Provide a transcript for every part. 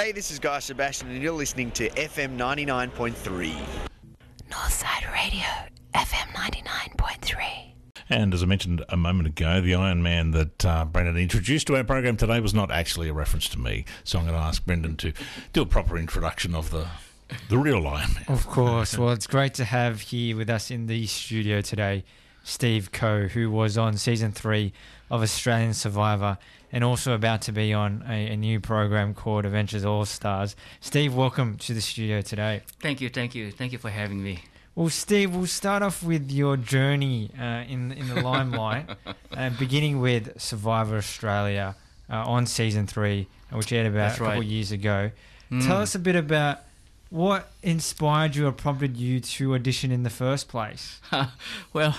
Hey, this is Guy Sebastian, and you're listening to FM 99.3. Northside Radio, FM 99.3. And as I mentioned a moment ago, the Iron Man that uh, Brendon introduced to our program today was not actually a reference to me. So I'm going to ask Brendon to do a proper introduction of the the real Iron Man. Of course. Well, it's great to have here with us in the studio today Steve Khouw, who was on season three of Australian Survivor and also about to be on a, a new program called Adventures All Stars. Steve, welcome to the studio today. Thank you, thank you, thank you for having me. Well, Steve, we'll start off with your journey uh, in in the limelight, uh, beginning with Survivor Australia uh, on season three, which aired about That's a couple right. years ago. Mm. Tell us a bit about what inspired you or prompted you to audition in the first place. well,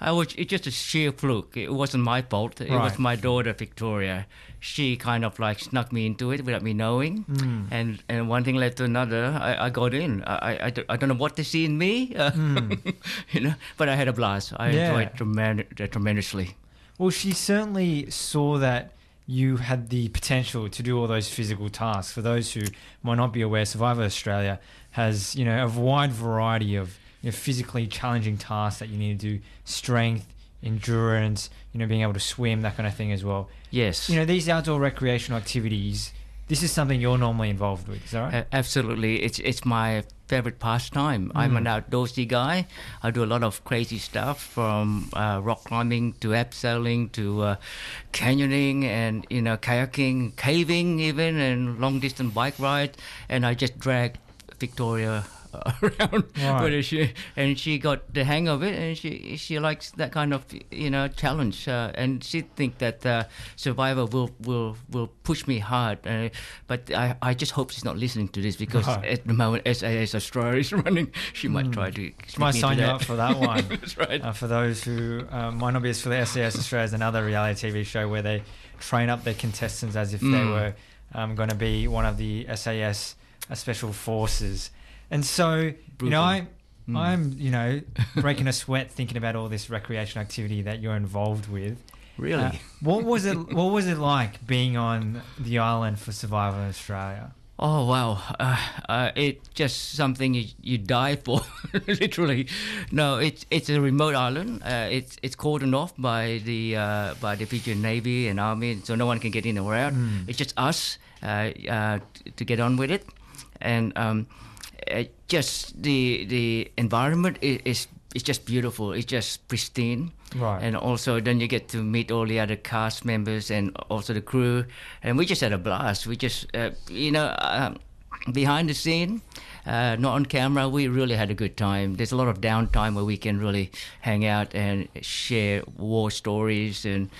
I was it's just a sheer fluke. It wasn't my fault. It Right. was my daughter Victoria. She kind of like snuck me into it without me knowing, Mm. and and one thing led to another. I, I got in. I, I, I, don't, know what they see in me, uh, you know, but I had a blast. I. Yeah. enjoyed tremen- uh, tremendously. Well, she certainly saw that you had the potential to do all those physical tasks. For those who might not be aware, Survivor Australia has you know a wide variety of you know, physically challenging tasks that you need to do: strength, endurance, you know, being able to swim, that kind of thing as well. Yes. You know, these outdoor recreational activities. This is something you're normally involved with, is that right? A- absolutely, it's it's my favorite pastime. I'm an outdoorsy guy. I do a lot of crazy stuff, from uh, rock climbing to abseiling to uh, canyoning, and you know kayaking, caving, even, and long distance bike ride. And I just drag Victoria around Right. her. She, and she got the hang of it, and she she likes that kind of you know challenge. Uh, and she think that uh, Survivor will will will push me hard. Uh, but I, I just hope she's not listening to this because at the moment SAS Australia is running, she might try to. She might sign you up for that one. That's right. Uh, for those who uh, might not be as familiar, SAS Australia is another reality TV show where they train up their contestants as if they Mm. were um, going to be one of the SAS uh, special forces. And so, you know, I, Mm. I'm, you know, breaking a sweat thinking about all this recreational activity that you're involved with. Really? Uh, what was it? What was it like being on the island for Survivor Australia? Oh wow! Uh, uh, it's just something you, you die for, literally. No, it's it's a remote island. Uh, it's it's cordoned off by the uh, by the Fijian Navy and Army, so no one can get in or out. It's just us uh, uh, t- to get on with it, and um, uh, just the the environment is, is it's just beautiful. It's just pristine. Right. And also, then you get to meet all the other cast members and also the crew. And we just had a blast. We just, uh, you know, um, behind the scene, uh, not on camera, we really had a good time. There's a lot of downtime where we can really hang out and share war stories and.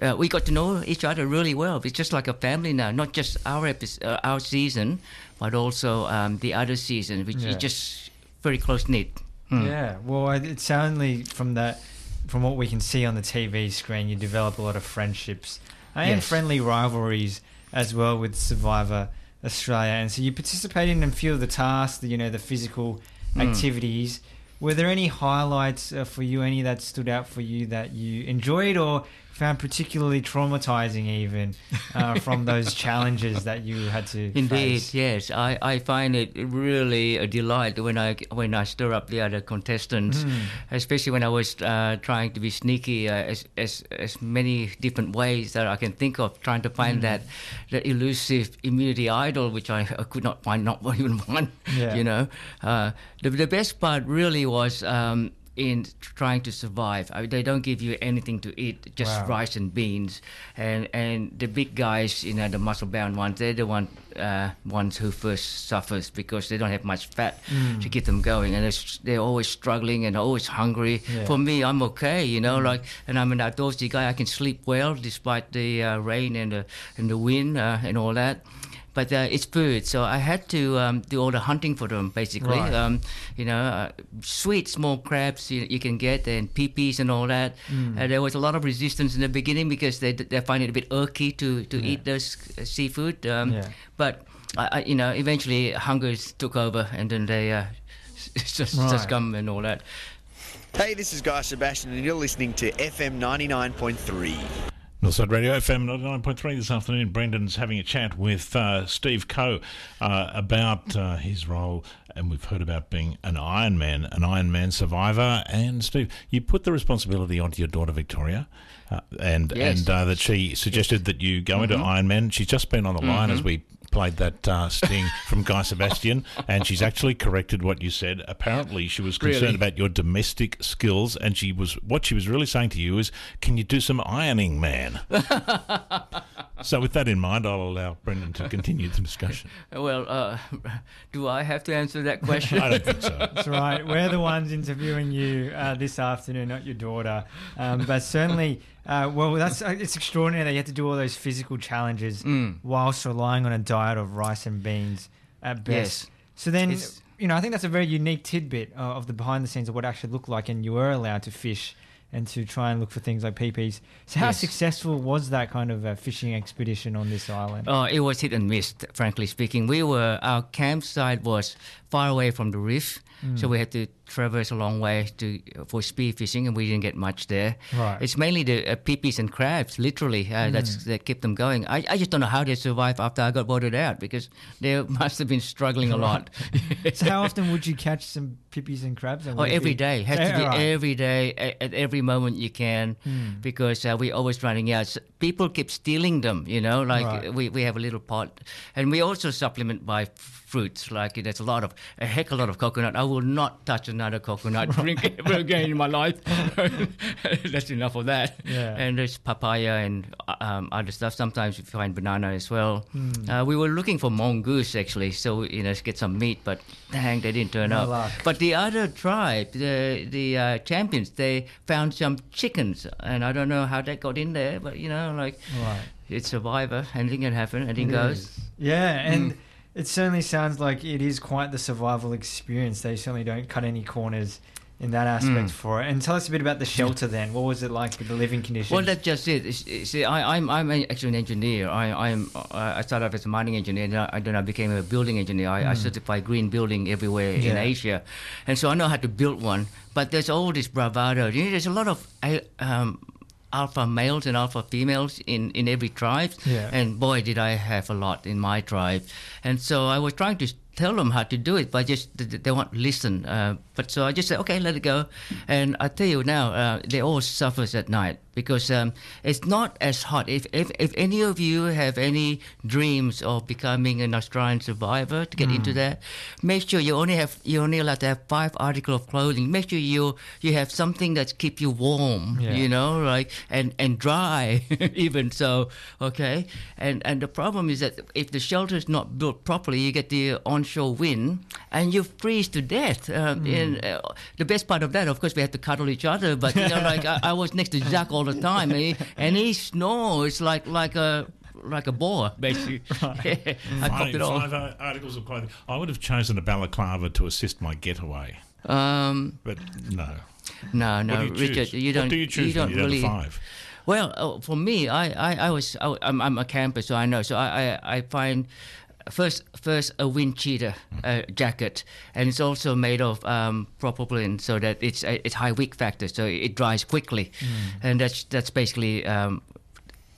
Uh, we got to know each other really well. It's just like a family now, not just our episode, uh, our season, but also um, the other season, which Yeah. is just very close knit. Hmm. Yeah, well, it's only from that, from what we can see on the TV screen, you develop a lot of friendships and Yes. friendly rivalries as well with Survivor Australia. And so you participated in a few of the tasks, the, you know, the physical Mm. activities. Were there any highlights uh, for you? Any that stood out for you that you enjoyed or found particularly traumatizing, even uh, from those challenges that you had to Indeed, face? yes. I, I find it really a delight when I when I stir up the other contestants, Mm. especially when I was uh, trying to be sneaky uh, as, as as many different ways that I can think of, trying to Mm. find that that elusive immunity idol, which I, I could not find, not even one. Yeah. You know, uh, the the best part really was. Um, in trying to survive, I, they don't give you anything to eat, just Wow. rice and beans, and and the big guys, you know, the muscle bound ones, they're the one uh, ones who first suffers because they don't have much fat Mm. to keep them going, and they're, they're always struggling and always hungry. Yeah. For me, I'm okay, you know, like, and I'm an outdoorsy guy. I can sleep well despite the uh, rain and the and the wind uh, and all that. But uh, it's food, so I had to um, do all the hunting for them, basically. Right. Um, you know, uh, sweet small crabs you, you can get, and pipis and all that. Mm. Uh, there was a lot of resistance in the beginning because they they find it a bit irky to, to Yeah. eat those uh, seafood. Um, Yeah. But I, I, you know, eventually hunger took over, and then they uh, just Right. succumb and all that. Hey, this is Guy Sebastian, and you're listening to FM 99.3. Northside Radio FM 99.3 this afternoon. Brendon's having a chat with uh, Steve Khouw uh, about uh, his role, and we've heard about being an Ironman, an Ironman survivor. And Steve, you put the responsibility onto your daughter Victoria, uh, and Yes. and uh, that she suggested that you go into Ironman. She's just been on the line as we played that uh, sting from Guy Sebastian, and she's actually corrected what you said. Apparently, she was concerned Really? about your domestic skills, and she was what she was really saying to you is, "Can you do some ironing, man?" so, with that in mind, I'll allow Brendon to continue the discussion. Well, uh, do I have to answer that question? I don't think so. That's right. We're the ones interviewing you uh, this afternoon, not your daughter. Um, but certainly, uh, well, that's uh, it's extraordinary that you had to do all those physical challenges Mm. whilst relying on a diet of rice and beans at best. Yes. So then, It's- you know, I think that's a very unique tidbit uh, of the behind the scenes of what it actually looked like, and you were allowed to fish and to try and look for things like pipis. So, how Yes. successful was that kind of uh, fishing expedition on this island? Oh, it was hit and miss, frankly speaking. We were our campsite was far away from the reef, Mm. so we had to traverse a long way to for spear fishing, and we didn't get much there. Right. It's mainly the uh, pipis and crabs, literally, uh, that's that kept them going. I, I just don't know how they survive after I got voted out because they must have been struggling a lot. So, how often would you catch some pipis and crabs? And Oh, every day. Has to be Yeah, right. every day, a- at every moment you can, because uh, we're always running out. So people keep stealing them, you know, like Right. we, we have a little pot. And we also supplement by f- fruits, like there's a lot of, a heck of a lot of coconut. I will not touch another coconut drink ever again in my life. That's enough of that. Yeah. And there's papaya and um, other stuff. Sometimes we find banana as well. Hmm. Uh, we were looking for mongoose actually, so you know, get some meat, but dang, they didn't turn No up. luck. But the other tribe, the the uh, champions, they found some chickens, and I don't know how that got in there, but you know, like Right. it's survivor, anything can happen, anything It goes. is. Yeah, and Mm. It certainly sounds like it is quite the survival experience. They certainly don't cut any corners in that aspect Mm. for it. And tell us a bit about the shelter then. What was it like with the living conditions? Well, that's just it. See, I, I'm I'm actually an engineer. I I'm I started off as a mining engineer, then I, then I became a building engineer. I, I certify green building everywhere in Hmm. Asia, and so I know how to build one. But there's all this bravado. You know, there's a lot of um, alpha males and alpha females in in every tribe. Yeah. And boy, did I have a lot in my tribe. And so I was trying to tell them how to do it, but just th- th- they won't listen. Uh, but so I just said, okay, let it go. And I tell you now, uh, they all suffers at night because um, it's not as hot. If, if if any of you have any dreams of becoming an Australian survivor to get Hmm. into that, make sure you only have you only allowed to have five article of clothing. Make sure you you have something that keep you warm. Yeah. You know, like and and dry even so. Okay, and and the problem is that if the shelter is not built properly, you get the onshore wind and you freeze to death. Um, And uh, the best part of that, of course, we had to cuddle each other. But you know, like I, I was next to Jacques all the time, and he, and he snores like like a like a boar, basically. I copped Five, it all. five articles of clothing. I would have chosen a balaclava to assist my getaway, Um, but no. no, no, what do you choose? Richard, you don't. what do you choose You don't really. five? Well, uh, for me, I, I, I was I, I'm, I'm a camper, so I know. So I, I, I find first first a wind cheater uh, jacket, and it's also made of um, propylene, so that it's uh, it's high wick factor, so it dries quickly, and that's that's basically. Um,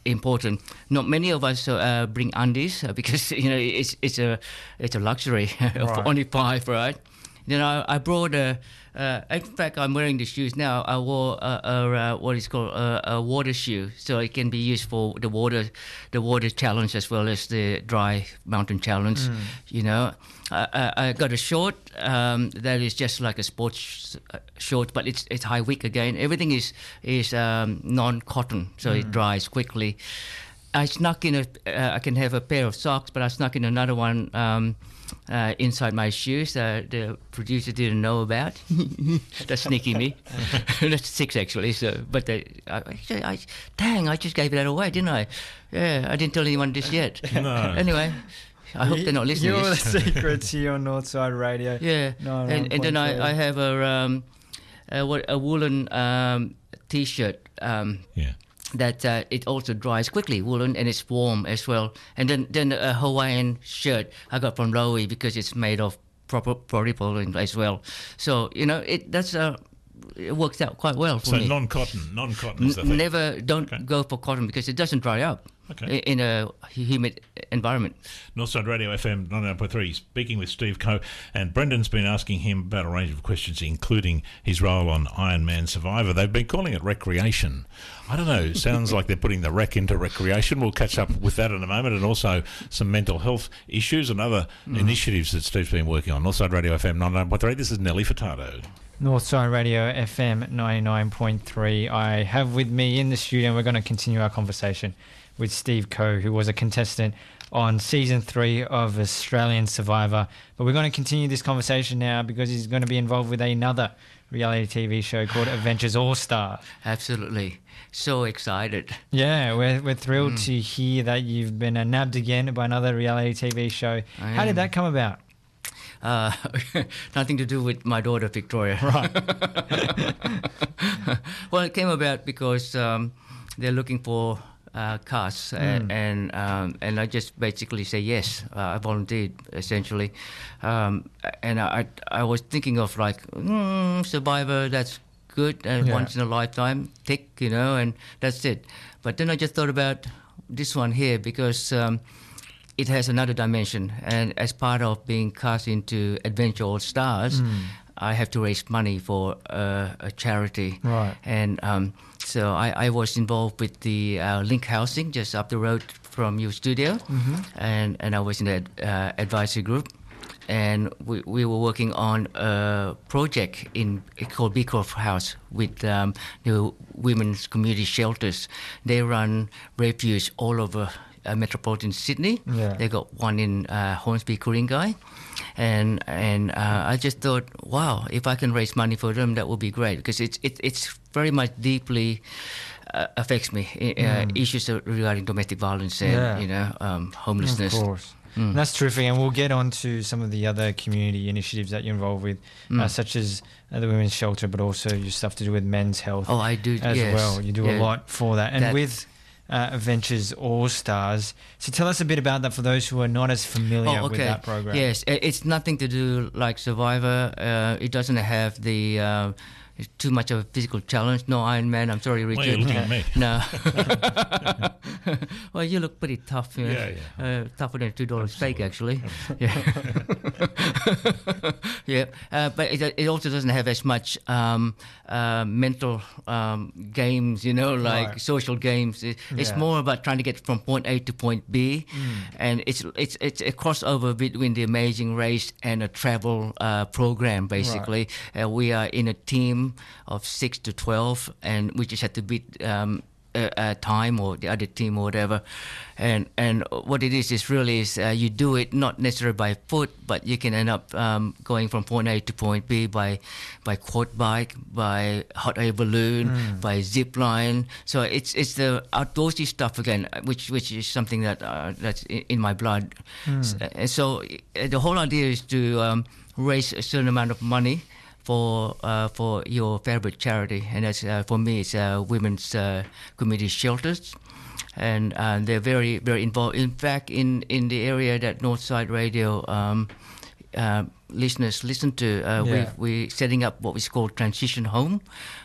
important. Not many of us uh, bring undies uh, because you know it's it's a it's a luxury of Right. only five right? Then I, I brought a uh, in fact I'm wearing the shoes now. I wore a, uh what is called a, a water shoe so it can be used for the water the water challenge as well as the dry mountain challenge you know. I, I, I got a short um, that is just like a sports uh, short but it's it's high wick again. Everything is is um, non-cotton so it dries quickly. I snuck in a. Uh, I can have a pair of socks, but I snuck in another one um, uh, inside my shoes. Uh, the producer didn't know about. That's sneaky me. That's six actually. So, but they, I, actually, I, dang, I just gave that away, didn't I? Yeah, I didn't tell anyone this yet. No. anyway, I hope they're not listening. You're to the this. secrets here on Northside Radio. Yeah, and, and then I, I have a um, a, what, a woolen um, t-shirt. Um, Yeah. That uh, it also dries quickly, woolen, and it's warm as well. And then then a Hawaiian shirt I got from Lowy because it's made of proper polypropylene as well. So you know it that's uh, it works out quite well for So me. So non-cotton, non-cotton is the N- thing. never don't Okay. go for cotton because it doesn't dry up Okay. in a humid environment. Northside Radio FM 99.3, speaking with Steve Khouw. And Brendon's been asking him about a range of questions, including his role on Iron Man Survivor. They've been calling it recreation. I don't know, sounds like they're putting the rec into recreation. We'll catch up with that in a moment, and also some mental health issues and other mm. initiatives that Steve's been working on. Northside Radio FM 99.3, this is Nelly Furtado. Northside Radio FM 99.3. I have with me in the studio, and we're going to continue our conversation with Steve Khouw, who was a contestant on season three of Australian Survivor. But we're going to continue this conversation now because he's going to be involved with another reality TV show called Adventures All Star. Absolutely, so excited. Yeah, we're, we're thrilled Mm. to hear that you've been nabbed again by another reality TV show. I How did that come about? Uh, nothing to do with my daughter Victoria. Right. well, it came about because um, they're looking for uh, casts, a- and um, and I just basically say yes. Uh, I volunteered essentially, um, and I I was thinking of like mm, Survivor. That's good, uh, Yeah. once in a lifetime, tick, you know, and that's it. But then I just thought about this one here because. Um, it has another dimension, and as part of being cast into Adventure All Stars, I have to raise money for uh, a charity. Right. And um, so I, I was involved with the uh, Link Housing just up the road from your studio, and and I was in the uh, advisory group. And we, we were working on a project in called Beecroft House with um, the women's community shelters. They run refuge all over uh, metropolitan Sydney. Yeah. They got one in uh, Hornsby, Ku-ring-gai, and and uh, I just thought, wow, if I can raise money for them, that would be great because it's it, it's very much deeply uh, affects me. Uh, Issues regarding domestic violence and Mm. Yeah. you know um, homelessness. Of course. That's terrific. And we'll get on to some of the other community initiatives that you're involved with, uh, such as uh, the Women's Shelter, but also your stuff to do with men's health Oh, I do as yes. well. You do Yeah. a lot for that. And That- with uh, Adventures All Stars. So tell us a bit about that for those who are not as familiar Oh, okay. with that program. Yes, it's nothing to do like Survivor. Uh, it doesn't have the too much of a physical challenge. No Iron Man. I'm sorry, Richard. are you looking at me? No. well, you look pretty tough. You know? Yeah, Uh, tougher than a two dollar steak, actually. yeah. yeah. Uh, but it, it also doesn't have as much um, uh, mental um, games, you know, like Right. social games. It, It's Yeah. more about trying to get from point A to point B, and it's it's it's a crossover between the Amazing Race and a travel uh, program. Basically, uh, we are in a team of six to twelve, and we just have to beat. Um, a, a time or the other team or whatever, and and what it is is really is uh, you do it not necessarily by foot, but you can end up um, going from point A to point B by by quad bike, by hot air balloon, by zip line. So it's it's the outdoorsy stuff again, which which is something that uh, that's in, my blood. S- uh, so uh, the whole idea is to um, raise a certain amount of money for uh, for your favorite charity, and that's uh, for me it's uh, women's uh, community shelters, and uh, they're very very involved. In fact, in in the area that Northside Radio. Um, uh, listeners listen to uh, Yeah. we we setting up what we call transition home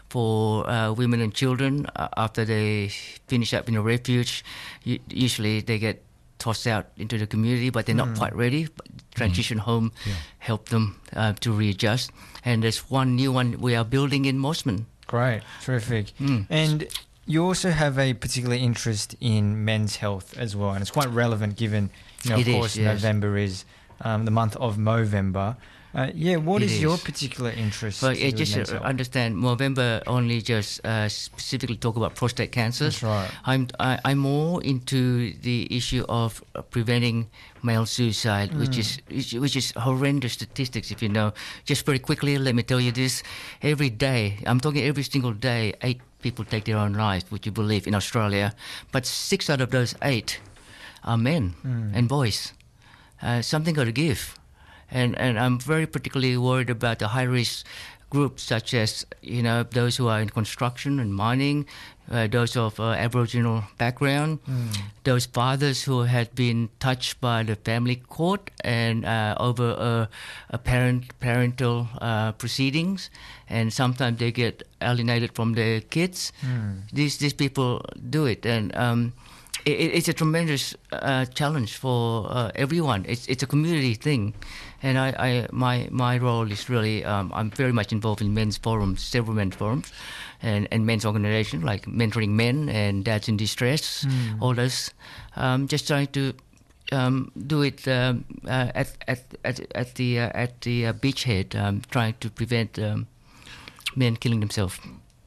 for uh, women and children uh, after they finish up in a refuge. U- usually they get tossed out into the community, but they're not quite ready. But transition home help them uh, to readjust. And there's one new one we are building in Mosman. Great, terrific. Mm. And you also have a particular interest in men's health as well, and it's quite relevant given, you know, of It is, course, yes. November is um, the month of Movember. Uh, yeah, what It is, your particular interest? But with just uh, understand, Movember only just uh, specifically talk about prostate cancers. That's right. I'm I, I'm more into the issue of uh, preventing male suicide, Mm. which is which, which is horrendous statistics. If you know, just very quickly, let me tell you this: every day, I'm talking every single day, eight people take their own lives. Would you believe in Australia? But six out of those eight are men Mm. and boys. Uh, something got to give. And, and I'm very particularly worried about the high risk groups such as you know those who are in construction and mining, uh, those of uh, Aboriginal background, those fathers who had been touched by the family court and uh, over a, a parent parental uh, proceedings, and sometimes they get alienated from their kids. These these people do it, and um, it, it's a tremendous uh, challenge for uh, everyone. It's it's a community thing, and I, I my my role is really um, I'm very much involved in men's forums, several men's forums, and, and men's organization like mentoring men and dads in distress, all this. Um, just trying to um, do it um, uh, at, at at at the uh, at the uh, beachhead, um, trying to prevent um, men killing themselves.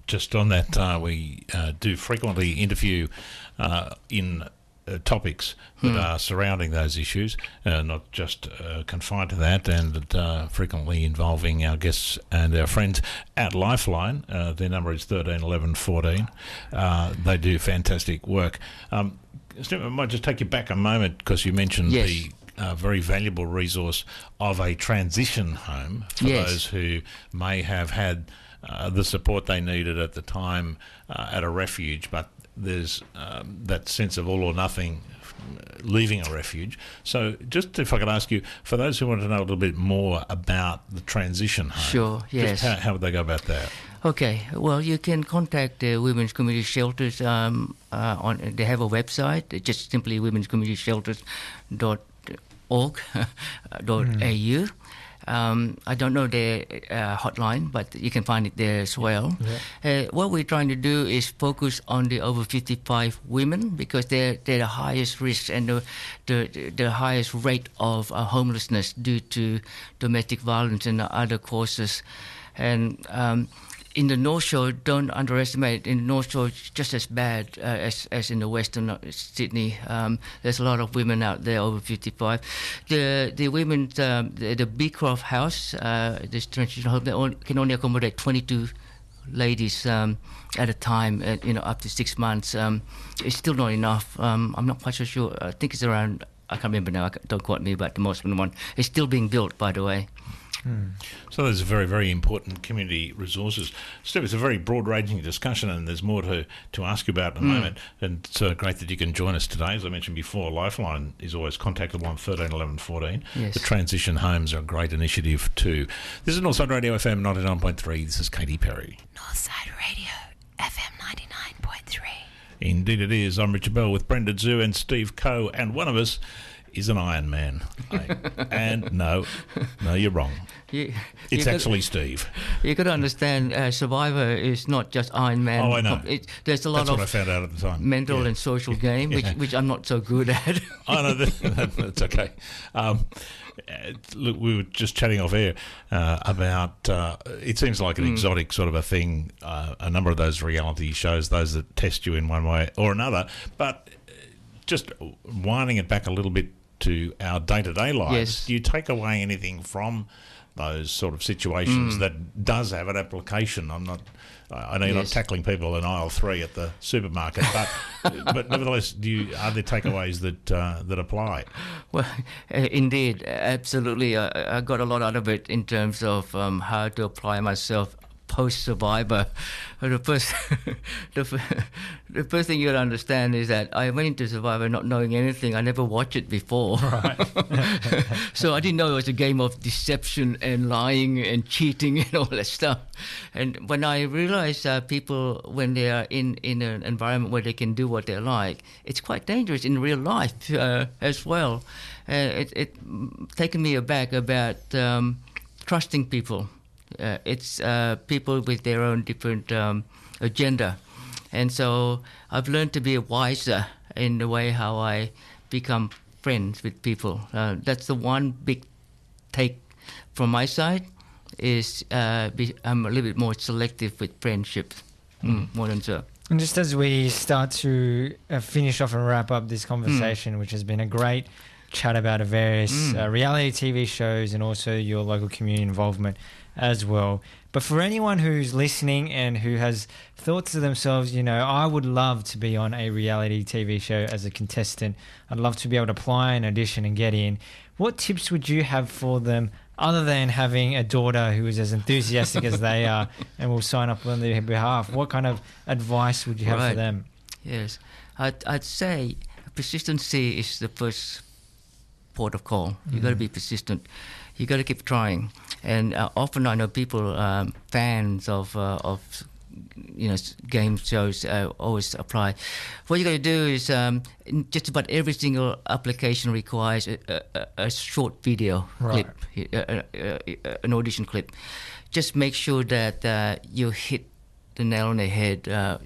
just on that, uh, we uh, do frequently interview uh, in topics that are surrounding those issues, uh, not just uh, confined to that, and uh, frequently involving our guests and our friends at Lifeline. Uh, their number is 13 11 14. Uh, they do fantastic work. Um, Steve, I might just take you back a moment because you mentioned Yes. the uh, very valuable resource of a transition home for Yes. those who may have had uh, the support they needed at the time uh, at a refuge, but there's um, that sense of all or nothing uh, leaving a refuge. So, just if I could ask you, for those who want to know a little bit more about the transition home, Sure, just yes. how, how would they go about that? Okay, well, you can contact the Women's Community Shelters. Um, uh, on they have a website, it's just simply women's womenscommunityshelters.org dot au. Um, I don't know their uh, hotline, but you can find it there as well. Uh, what we're trying to do is focus on the over 55 women because they're, they're the highest risk and the, the, the highest rate of uh, homelessness due to domestic violence and other causes. And um, in the North Shore, don't underestimate. In the North Shore, it's just as bad uh, as as in the Western uh, Sydney. Um, there's a lot of women out there over 55. The the women, um, the, the Beecroft House, uh, this transitional home, only, can only accommodate 22 ladies um, at a time. uh you know, up to six months. Um, it's still not enough. Um, I'm not quite so sure. I think it's around. I can't remember now. Don't quote me, but the most one is still being built, by the way. So those are very, very important community resources. Steve, it's a very broad-ranging discussion, and there's more to, to ask you about in a Hmm. moment. And it's uh, great that you can join us today. As I mentioned before, Lifeline is always contactable on 13 11 14. Yes. The transition homes are a great initiative too. This is Northside Radio FM 99.3. This is Katy Perry. Northside Radio, FM 99.3. Indeed, it is. I'm Richard Bell with Brendon Zhu and Steve Khouw, and one of us is an Iron Man. And no, no, you're wrong. You, It's you actually Steve. You've got to understand, uh, Survivor is not just Iron Man. Oh, I know. It, there's a lot That's what I of found out at the time. mental Yeah. and social game, which Yeah. which I'm not so good at. No, that, that's okay. Um, uh, look, we were just chatting off air uh, about. Uh, it seems like an exotic sort of a thing. Uh, a number of those reality shows, those that test you in one way or another, but uh, just winding it back a little bit to our day to day lives. Yes. Do you take away anything from those sort of situations that does have an application? I'm not. I know you're not tackling people in aisle three at the supermarket, but but nevertheless, do you, are there takeaways that uh, that apply? well, indeed, absolutely. I, I got a lot out of it in terms of um, how to apply myself post survivor. The first, the, the first thing you got to understand is that I went into survivor not knowing anything. I never watched it before. so I didn't know it was a game of deception and lying and cheating and all that stuff. And when I realized uh, people, when they are in, in an environment where they can do what they like, it's quite dangerous in real life uh, as well. Uh, it, it taken me aback about um, trusting people. Uh, it's uh, people with their own different um, agenda. And so I've learned to be wiser in the way how I become friends with people. Uh, that's the one big take from my side is uh, be, I'm a little bit more selective with friendships, mm, more than so. And just as we start to uh, finish off and wrap up this conversation, which has been a great chat about various uh, reality TV shows and also your local community involvement as well. But for anyone who's listening and who has thought to themselves, you know, I would love to be on a reality TV show as a contestant. I'd love to be able to apply an audition and get in. what tips would you have for them other than having a daughter who is as enthusiastic as they are and will sign up on their behalf? What kind of advice would you have for them? Yes, I'd, I'd say persistency is the first port of call. You've got to be persistent. You got to keep trying. And uh, often I know people, um, fans of uh, of you know game shows, uh, always apply. What you got to do is um, just about every single application requires a, a, a- a short video Right. clip, uh, uh, uh, an audition clip. Just make sure that uh, you hit the nail on the head. Uh,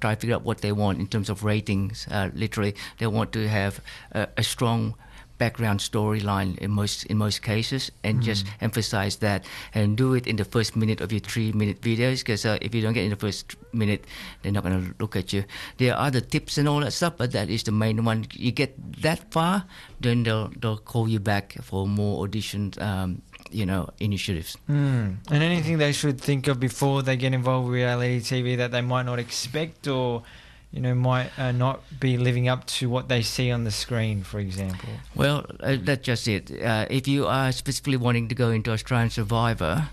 try to figure out what they want in terms of ratings. Uh, literally, they want to have a, a strong background storyline in most in most cases, and just emphasize that and do it in the first minute of your three minute videos. Because uh, if you don't get in the first minute, they're not going to look at you. There are other tips and all that stuff, but that is the main one. You get that far, then they'll they'll call you back for more auditions. Um, you know, initiatives. Mm. And anything they should think of before they get involved with reality TV that they might not expect or, you know, might uh, not be living up to what they see on the screen, for example. Well, uh, that's just it. Uh, if you are specifically wanting to go into Australian Survivor,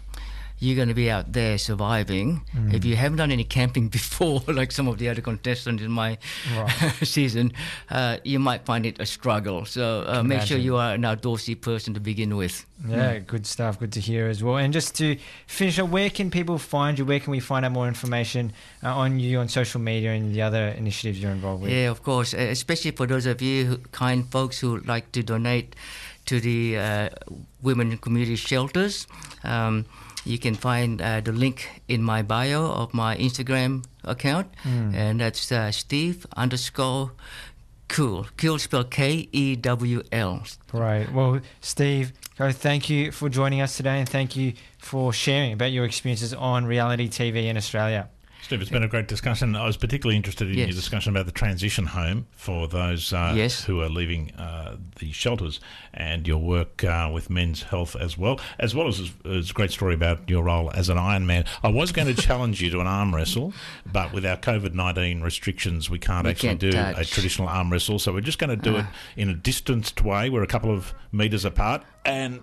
you're going to be out there surviving. If you haven't done any camping before, like some of the other contestants in my Right. season, uh, you might find it a struggle. So uh, make sure you are an outdoorsy person to begin with. Yeah, good stuff. Good to hear as well. And just to finish up, where can people find you? Where can we find out more information uh, on you on social media and the other initiatives you're involved with? Yeah, of course. Especially for those of you who, kind folks who like to donate to the uh, women community shelters. Um, you can find uh, the link in my bio of my Instagram account, and that's uh, Steve underscore cool. Cool spelled K E W L. Right. Well, Steve, Khouw, thank you for joining us today and thank you for sharing about your experiences on reality TV in Australia. Steve, it's been a great discussion. I was particularly interested in your discussion about the transition home for those uh, Yes. who are leaving uh, the shelters and your work uh, with men's health as well, as well as it's a great story about your role as an Ironman. I was going to challenge you to an arm wrestle, but with our COVID 19 restrictions, we can't We actually can't do a traditional arm wrestle. So we're just going to do it Ah. in a distanced way. We're a couple of metres apart. And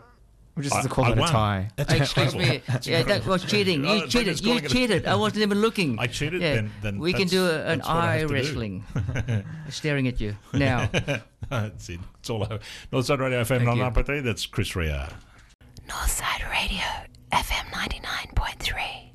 We'll just I- call I it a tie. That's Excuse me. Yeah, that was cheating. You cheated. You calling it a- cheated. I wasn't even looking. I cheated? Yeah. Then- then we can do a, an that's what I eye have to do. wrestling. Staring at you now. that's it. It's all over. Northside Radio FM 99.3. That's Chris Rea. Northside Radio, FM 99.3.